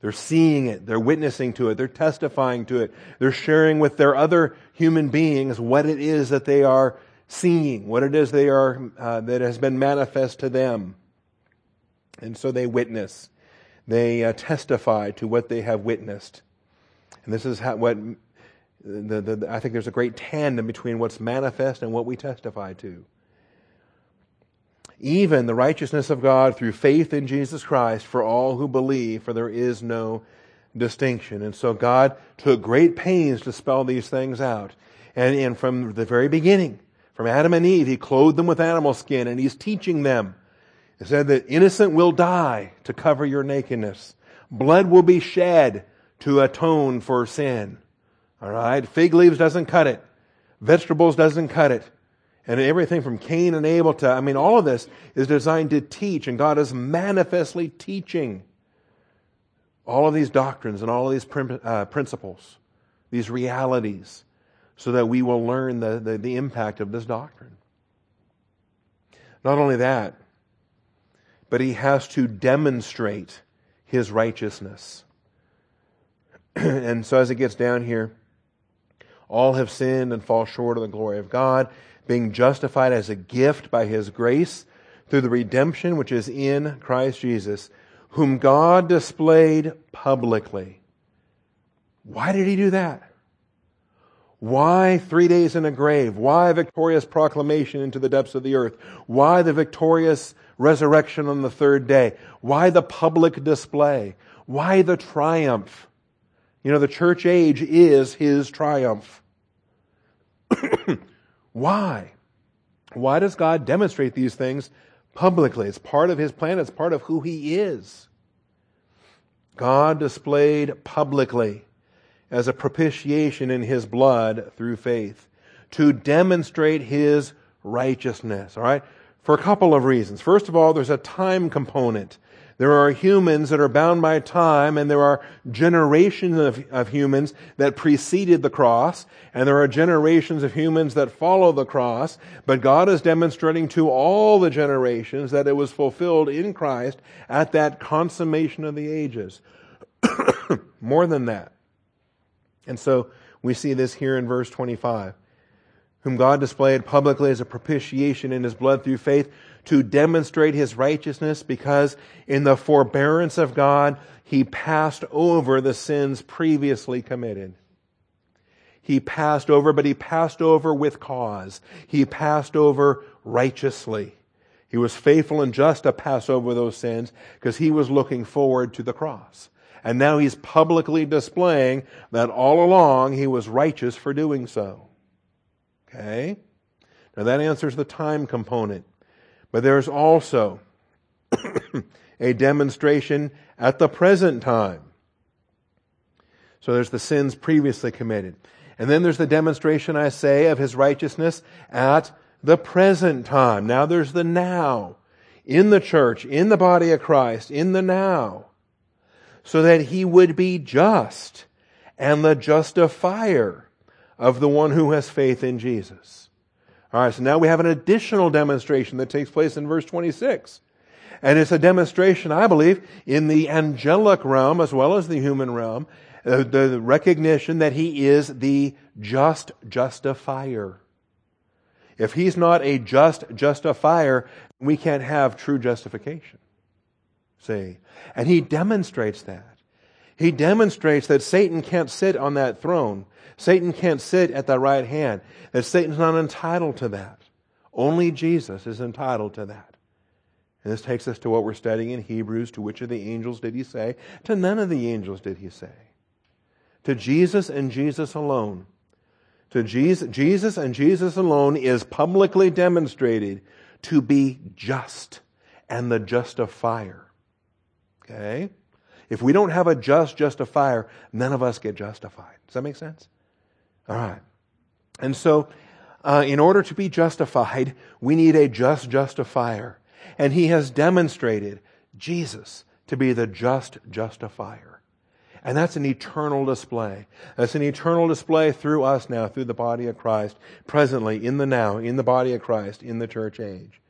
They're seeing it. They're witnessing to it. They're testifying to it. They're sharing with their other human beings what it is that they are seeing, what it is they are, uh, that has been manifest to them. And so they witness. They uh, testify to what they have witnessed. And this is how, what the, the, I think there's a great tandem between what's manifest and what we testify to. Even the righteousness of God through faith in Jesus Christ for all who believe, for there is no distinction. And so God took great pains to spell these things out. And, and from the very beginning, from Adam and Eve, He clothed them with animal skin and He's teaching them. He said that innocent will die to cover your nakedness. Blood will be shed to atone for sin. All right? Fig leaves doesn't cut it. Vegetables doesn't cut it. And everything from Cain and Abel to, I mean, all of this is designed to teach, and God is manifestly teaching all of these doctrines and all of these uh, principles, these realities, so that we will learn the, the, the impact of this doctrine. Not only that, but he has to demonstrate his righteousness. and so as it gets down here, all have sinned and fall short of the glory of God, being justified as a gift by his grace through the redemption which is in Christ Jesus, whom God displayed publicly. Why did he do that? Why three days in a grave? Why a victorious proclamation into the depths of the earth? Why the victorious resurrection on the third day? Why the public display? Why the triumph? You know, the church age is his triumph. Why? Why does God demonstrate these things publicly? It's part of his plan, it's part of who he is. God displayed publicly as a propitiation in his blood through faith to demonstrate his righteousness. All right? For a couple of reasons. First of all, there's a time component. There are humans that are bound by time, and there are generations of, of, humans that preceded the cross, and there are generations of humans that follow the cross. But God is demonstrating to all the generations that it was fulfilled in Christ at that consummation of the ages. More than that. And so we see this here in verse 25 whom God displayed publicly as a propitiation in his blood through faith to demonstrate his righteousness because in the forbearance of God, he passed over the sins previously committed. He passed over, but he passed over with cause. He passed over righteously. He was faithful and just to pass over those sins because he was looking forward to the cross. And now he's publicly displaying that all along he was righteous for doing so. Okay? Now that answers the time component. But there's also a demonstration at the present time. So there's the sins previously committed. And then there's the demonstration, I say, of his righteousness at the present time. Now there's the now. In the church, in the body of Christ, in the now. So that he would be just and the justifier of the one who has faith in Jesus. All right, so now we have an additional demonstration that takes place in verse 26. And it's a demonstration, I believe, in the angelic realm as well as the human realm, uh, the recognition that he is the just justifier. If he's not a just justifier, we can't have true justification. See? And he demonstrates that. He demonstrates that Satan can't sit on that throne Satan can't sit at the right hand, that Satan's not entitled to that. Only Jesus is entitled to that. And this takes us to what we're studying in Hebrews. To which of the angels did he say? To none of the angels did he say. To Jesus and Jesus alone. To Jesus, Jesus and Jesus alone is publicly demonstrated to be just and the justifier. Okay? If we don't have a just justifier, none of us get justified. Does that make sense? All right. And so, uh, in order to be justified, we need a just justifier. And he has demonstrated Jesus to be the just justifier. And that's an eternal display. That's an eternal display through us now, through the body of Christ, presently, in the now, in the body of Christ, in the church age.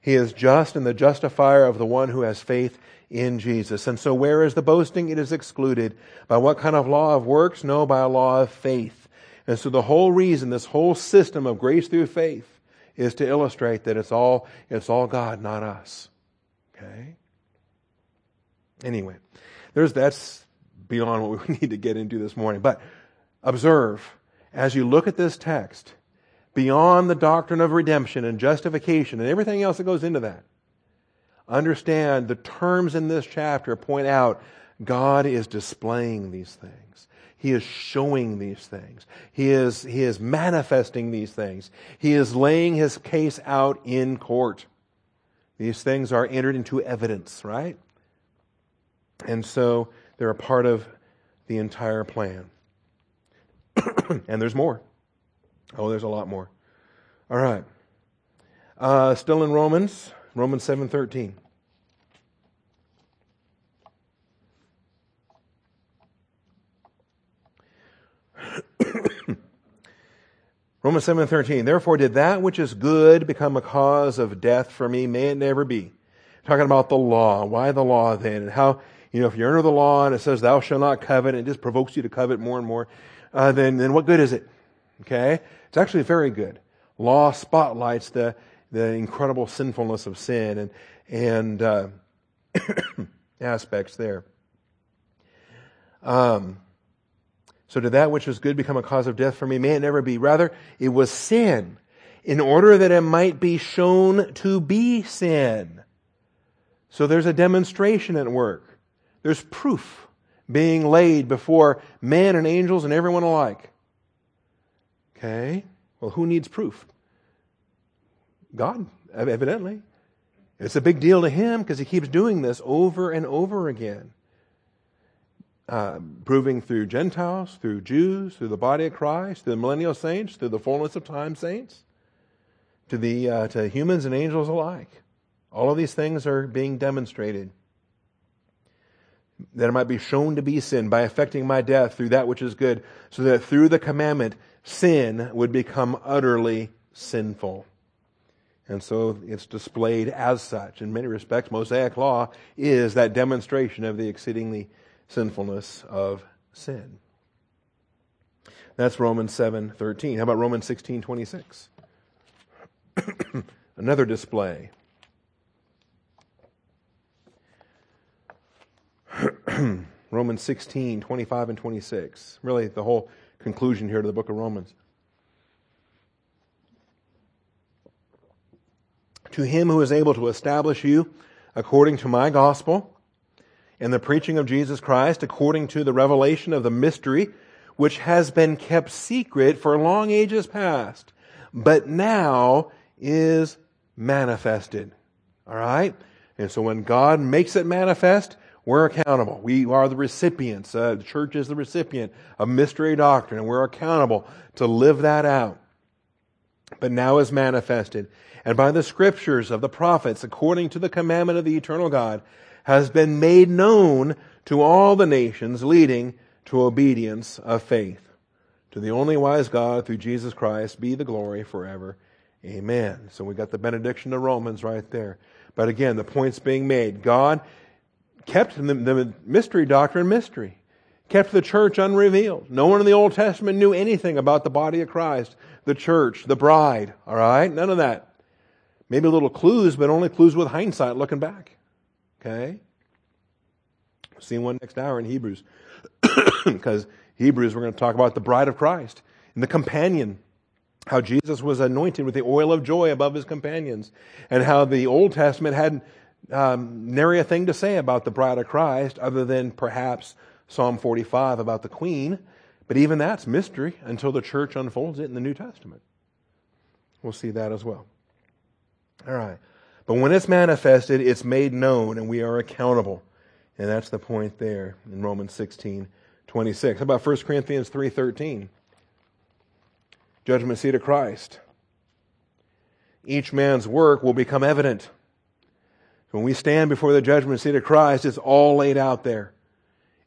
He is just and the justifier of the one who has faith in Jesus. And so where is the boasting? It is excluded. By what kind of law of works? No, by a law of faith. And so the whole reason, this whole system of grace through faith is to illustrate that it's all, it's all God, not us. Okay? Anyway, there's, that's beyond what we need to get into this morning. But observe, as you look at this text, beyond the doctrine of redemption and justification and everything else that goes into that, understand the terms in this chapter point out God is displaying these things. He is showing these things. He is, he is manifesting these things. He is laying his case out in court. These things are entered into evidence, right? And so they're a part of the entire plan. and there's more. Oh, there's a lot more. All right. Uh, still in Romans, Romans 7.13. Romans 7:13 Therefore did that which is good become a cause of death for me may it never be. Talking about the law. Why the law then? And how you know if you're under the law and it says thou shalt not covet and it just provokes you to covet more and more, uh, then then what good is it? Okay? It's actually very good. Law spotlights the the incredible sinfulness of sin and and uh, aspects there. Um, so did that which was good become a cause of death for me? May it never be. Rather, it was sin, in order that it might be shown to be sin. So there's a demonstration at work. There's proof being laid before men and angels and everyone alike. Okay? Well, who needs proof? God, evidently. It's a big deal to him because he keeps doing this over and over again uh, proving through Gentiles, through Jews, through the body of Christ, through the millennial saints, through the fullness of time saints, to the uh, to humans and angels alike. All of these things are being demonstrated. That it might be shown to be sin by affecting my death through that which is good, so that through the commandment, sin would become utterly sinful. And so it's displayed as such. In many respects, Mosaic law is that demonstration of the exceedingly sinfulness of sin. That's Romans 7:13. How about Romans 16:26? Another display. Romans 16, 25 and 26. Really the whole conclusion here to the book of Romans. To him who is able to establish you according to my gospel and the preaching of Jesus Christ according to the revelation of the mystery which has been kept secret for long ages past, but now is manifested. All right? And so when God makes it manifest, we're accountable. We are the recipients. Uh, the church is the recipient of mystery doctrine, and we're accountable to live that out. But now is manifested. And by the scriptures of the prophets, according to the commandment of the eternal God, has been made known to all the nations, leading to obedience of faith. To the only wise God, through Jesus Christ, be the glory forever. Amen. So we got the benediction of Romans right there. But again, the point's being made. God kept the, the mystery doctrine mystery, kept the church unrevealed. No one in the Old Testament knew anything about the body of Christ, the church, the bride. All right? None of that. Maybe a little clues, but only clues with hindsight looking back. Okay? See one next hour in Hebrews. because Hebrews, we're going to talk about the bride of Christ and the companion. How Jesus was anointed with the oil of joy above his companions. And how the Old Testament had um, nary a thing to say about the bride of Christ other than perhaps Psalm 45 about the queen. But even that's mystery until the church unfolds it in the New Testament. We'll see that as well. All right. But when it's manifested, it's made known and we are accountable. And that's the point there in Romans 16, 26. How about 1 Corinthians 3, 13? Judgment seat of Christ. Each man's work will become evident. When we stand before the judgment seat of Christ, it's all laid out there.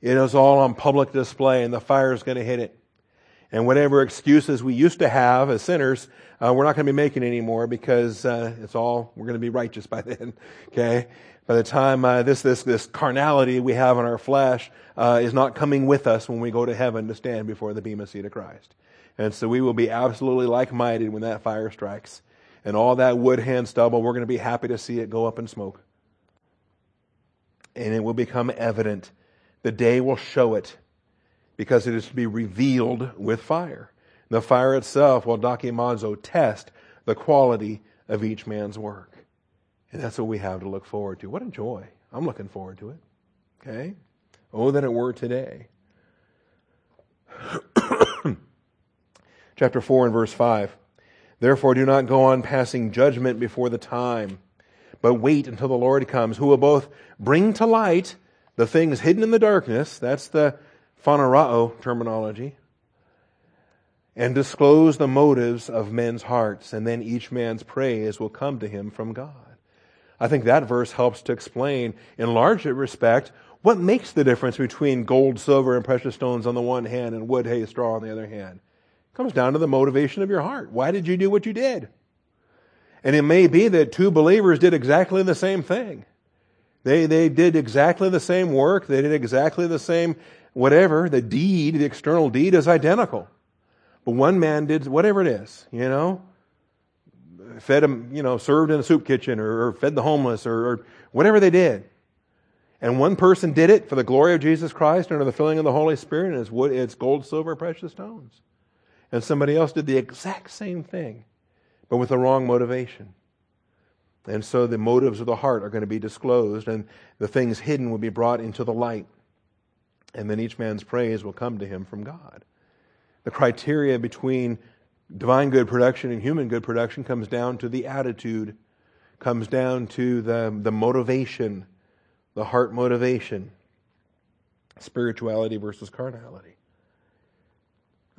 It is all on public display and the fire is going to hit it. And whatever excuses we used to have as sinners, uh, we're not going to be making anymore because uh, it's all, we're going to be righteous by then. Okay? By the time uh, this, this, this carnality we have in our flesh uh, is not coming with us when we go to heaven to stand before the Bema seat of Christ. And so we will be absolutely like minded when that fire strikes. And all that wood hand stubble, we're going to be happy to see it go up in smoke. And it will become evident. The day will show it because it is to be revealed with fire. The fire itself will dokimazo test the quality of each man's work. And that's what we have to look forward to. What a joy. I'm looking forward to it. Okay? Oh, that it were today. Chapter 4 and verse 5. Therefore, do not go on passing judgment before the time, but wait until the Lord comes, who will both bring to light the things hidden in the darkness. That's the phaneroo terminology. And disclose the motives of men's hearts, and then each man's praise will come to him from God. I think that verse helps to explain, in large respect, what makes the difference between gold, silver, and precious stones on the one hand and wood, hay, straw on the other hand. It comes down to the motivation of your heart. Why did you do what you did? And it may be that two believers did exactly the same thing. They, they did exactly the same work. They did exactly the same whatever. The deed, the external deed is identical. But one man did whatever it is, you know fed them, you know, served in a soup kitchen or, or fed the homeless or, or whatever they did. And one person did it for the glory of Jesus Christ under the filling of the Holy Spirit, and it's, wood, it's gold, silver, precious stones. And somebody else did the exact same thing, but with the wrong motivation. And so the motives of the heart are going to be disclosed, and the things hidden will be brought into the light. And then each man's praise will come to him from God. The criteria between divine good production and human good production comes down to the attitude, comes down to the, the motivation, the heart motivation. Spirituality versus carnality.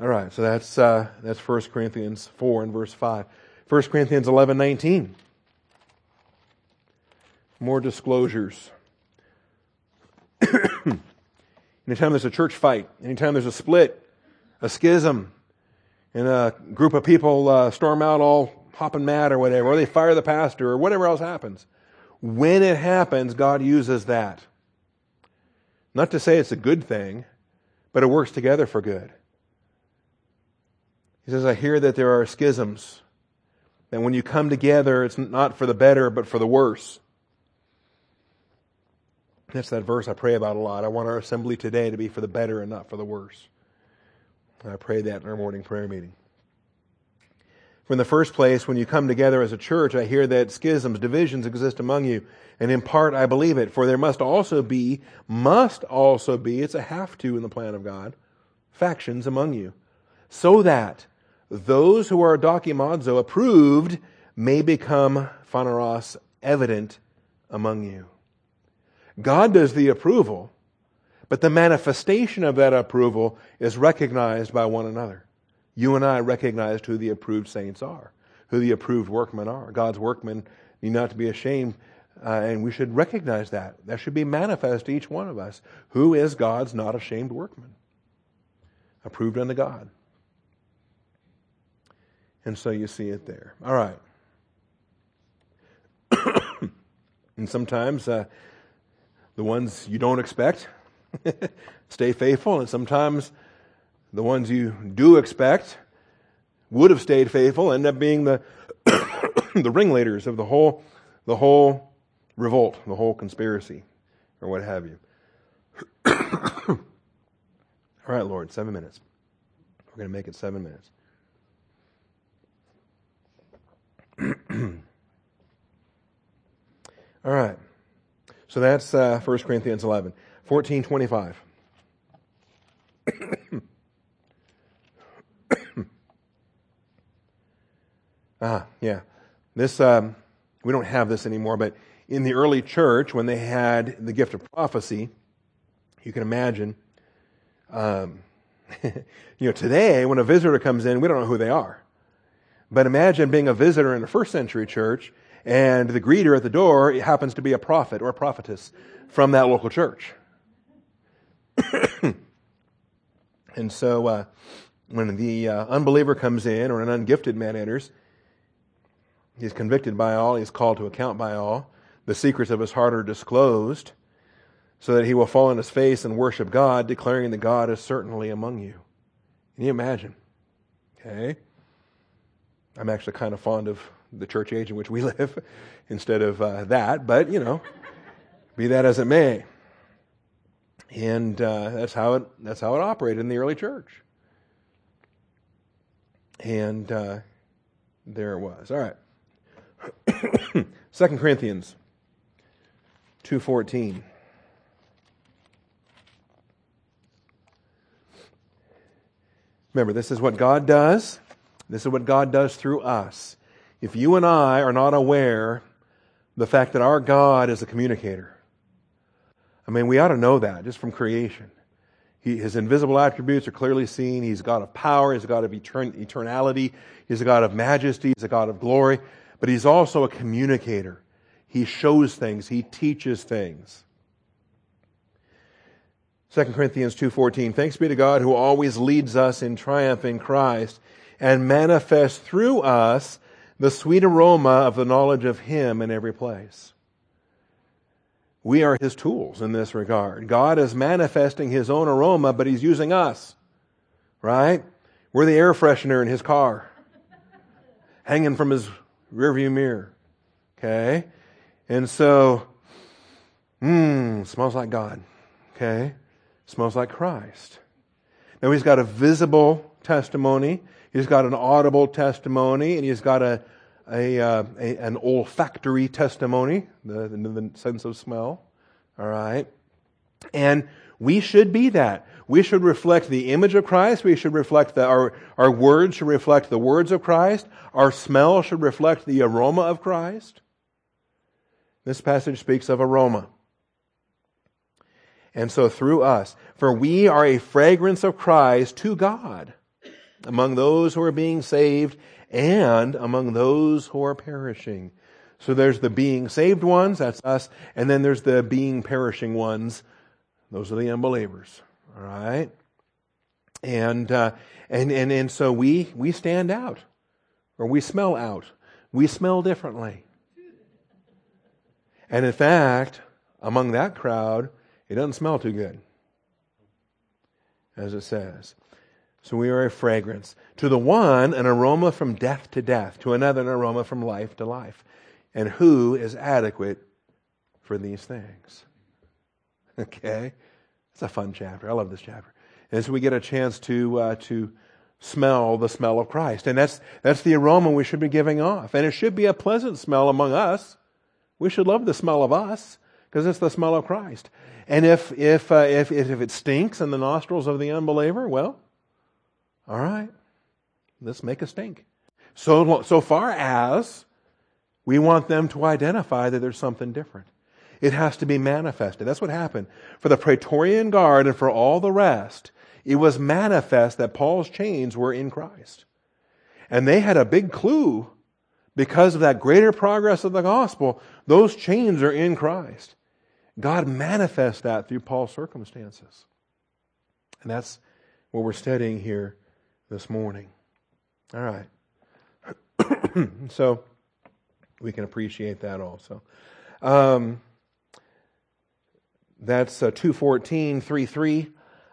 All right, so that's uh, that's 1 Corinthians 4 and verse 5. 1 Corinthians 11, 19. More disclosures. anytime there's a church fight, anytime there's a split, a schism, and a group of people uh, storm out all hopping mad or whatever, or they fire the pastor or whatever else happens. When it happens, God uses that. Not to say it's a good thing, but it works together for good. He says, I hear that there are schisms, that when you come together, it's not for the better, but for the worse. That's that verse I pray about a lot. I want our assembly today to be for the better and not for the worse. I pray that in our morning prayer meeting. In the first place, when you come together as a church, I hear that schisms, divisions exist among you. And in part, I believe it. For there must also be, must also be, it's a have to in the plan of God, factions among you. So that those who are dokimazo approved may become phaneros evident among you. God does the approval, but the manifestation of that approval is recognized by one another. You and I recognized who the approved saints are, who the approved workmen are. God's workmen need not to be ashamed, uh, and we should recognize that. That should be manifest to each one of us. Who is God's not ashamed workman? Approved unto God. And so you see it there. All right. and sometimes uh, the ones you don't expect stay faithful, and sometimes the ones you do expect would have stayed faithful end up being the the ringleaders of the whole the whole revolt, the whole conspiracy, or what have you. All right, Lord, seven minutes. We're going to make it seven minutes. All right. So that's uh, 1 Corinthians 11. 1425. ah, yeah. This, um, we don't have this anymore, but in the early church, when they had the gift of prophecy, you can imagine, um, you know, today, when a visitor comes in, we don't know who they are. But imagine being a visitor in a first century church, and the greeter at the door happens to be a prophet or a prophetess from that local church. and so uh, when the uh, unbeliever comes in or an ungifted man enters, he's convicted by all, he's called to account by all. The secrets of his heart are disclosed so that he will fall on his face and worship God, declaring that God is certainly among you. Can you imagine? Okay? I'm actually kind of fond of the church age in which we live instead of uh, that, but you know, be that as it may. And uh, that's how it that's how it operated in the early church. And uh, there it was. All right. Second Corinthians two fourteen. Remember, this is what God does. This is what God does through us. If you and I are not aware the fact that our God is a communicator, I mean, we ought to know that just from creation. He, his invisible attributes are clearly seen. He's a God of power. He's a God of etern- eternality. He's a God of majesty. He's a God of glory. But he's also a communicator. He shows things. He teaches things. 2 Corinthians 2.14, Thanks be to God who always leads us in triumph in Christ and manifests through us the sweet aroma of the knowledge of Him in every place. We are His tools in this regard. God is manifesting His own aroma, but He's using us. Right? We're the air freshener in His car, hanging from His rearview mirror. Okay? And so, mmm, smells like God. Okay? Smells like Christ. Now he's got a visible testimony, he's got an audible testimony, and he's got a, a, uh, a an olfactory testimony, the, the, the sense of smell. All right? And we should be that. We should reflect the image of Christ. We should reflect the, our, our words should reflect the words of Christ. Our smell should reflect the aroma of Christ. This passage speaks of aroma. And so through us, for we are a fragrance of Christ to God among those who are being saved and among those who are perishing. So there's the being saved ones, that's us, and then there's the being perishing ones. Those are the unbelievers. All right? And, uh, and, and, and so we, we stand out, or we smell out. We smell differently. And in fact, among that crowd, it doesn't smell too good, as it says. So we are a fragrance. To the one, an aroma from death to death. To another, an aroma from life to life. And who is adequate for these things? Okay? It's a fun chapter. I love this chapter. And so we get a chance to, uh, to smell the smell of Christ. And that's, that's the aroma we should be giving off. And it should be a pleasant smell among us. We should love the smell of us because it's the smell of Christ. And if, if, uh, if, if it stinks in the nostrils of the unbeliever, well, all right, let's make a stink. So, so far as we want them to identify that there's something different. It has to be manifested. That's what happened. For the Praetorian Guard and for all the rest, it was manifest that Paul's chains were in Christ. And they had a big clue because of that greater progress of the gospel. Those chains are in Christ. God manifests that through Paul's circumstances. And that's what we're studying here this morning. All right. so we can appreciate that also. Um, that's uh, 214, 3 3.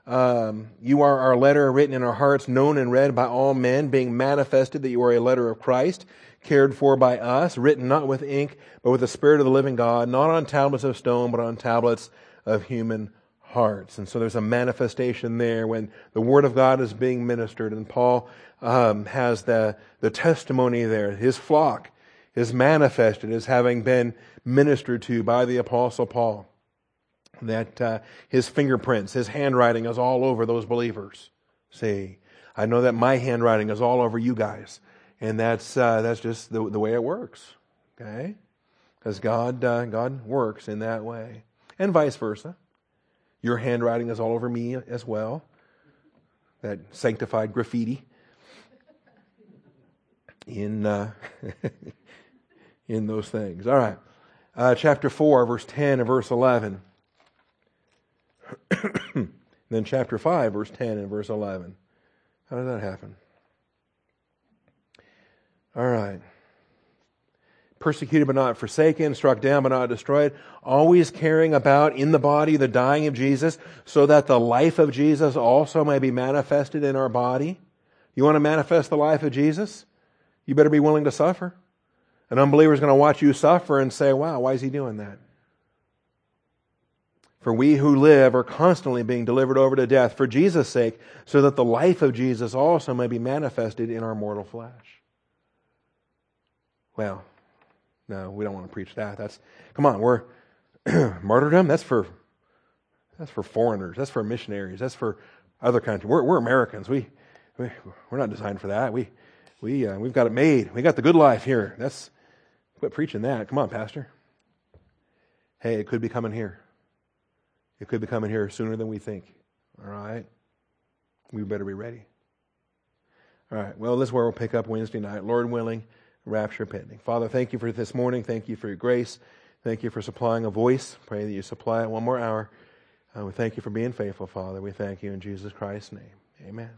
Um, you are our letter written in our hearts, known and read by all men, being manifested that you are a letter of Christ, cared for by us, written not with ink, but with the Spirit of the living God, not on tablets of stone, but on tablets of human hearts. And so there's a manifestation there when the Word of God is being ministered, and Paul um, has the, the testimony there. His flock is manifested as having been ministered to by the Apostle Paul that uh, his fingerprints, his handwriting is all over those believers. See, I know that my handwriting is all over you guys, and that's uh, that's just the, the way it works. Okay, because God uh, God works in that way, and vice versa. Your handwriting is all over me as well. That sanctified graffiti in uh, in those things. All right, uh, chapter four, verse ten and verse eleven. then chapter 5, verse 10 and verse 11. How did that happen? All right. Persecuted but not forsaken, struck down but not destroyed, always caring about in the body the dying of Jesus, so that the life of Jesus also may be manifested in our body. You want to manifest the life of Jesus? You better be willing to suffer. An unbeliever is going to watch you suffer and say, wow, why is he doing that? For we who live are constantly being delivered over to death for Jesus' sake, so that the life of Jesus also may be manifested in our mortal flesh. Well, no, we don't want to preach that. That's come on, we're martyrdom, that's for that's for foreigners, that's for missionaries, that's for other countries. We're, we're Americans. We, we we're not designed for that. We we uh, we've got it made. We got the good life here. That's quit preaching that. Come on, Pastor. Hey, it could be coming here. It could be coming here sooner than we think. All right? We better be ready. All right. Well, this is where we'll pick up Wednesday night. Lord willing, rapture pending. Father, thank you for this morning. Thank you for your grace. Thank you for supplying a voice. Pray that you supply it one more hour. Uh, we thank you for being faithful, Father. We thank you in Jesus Christ's name. Amen.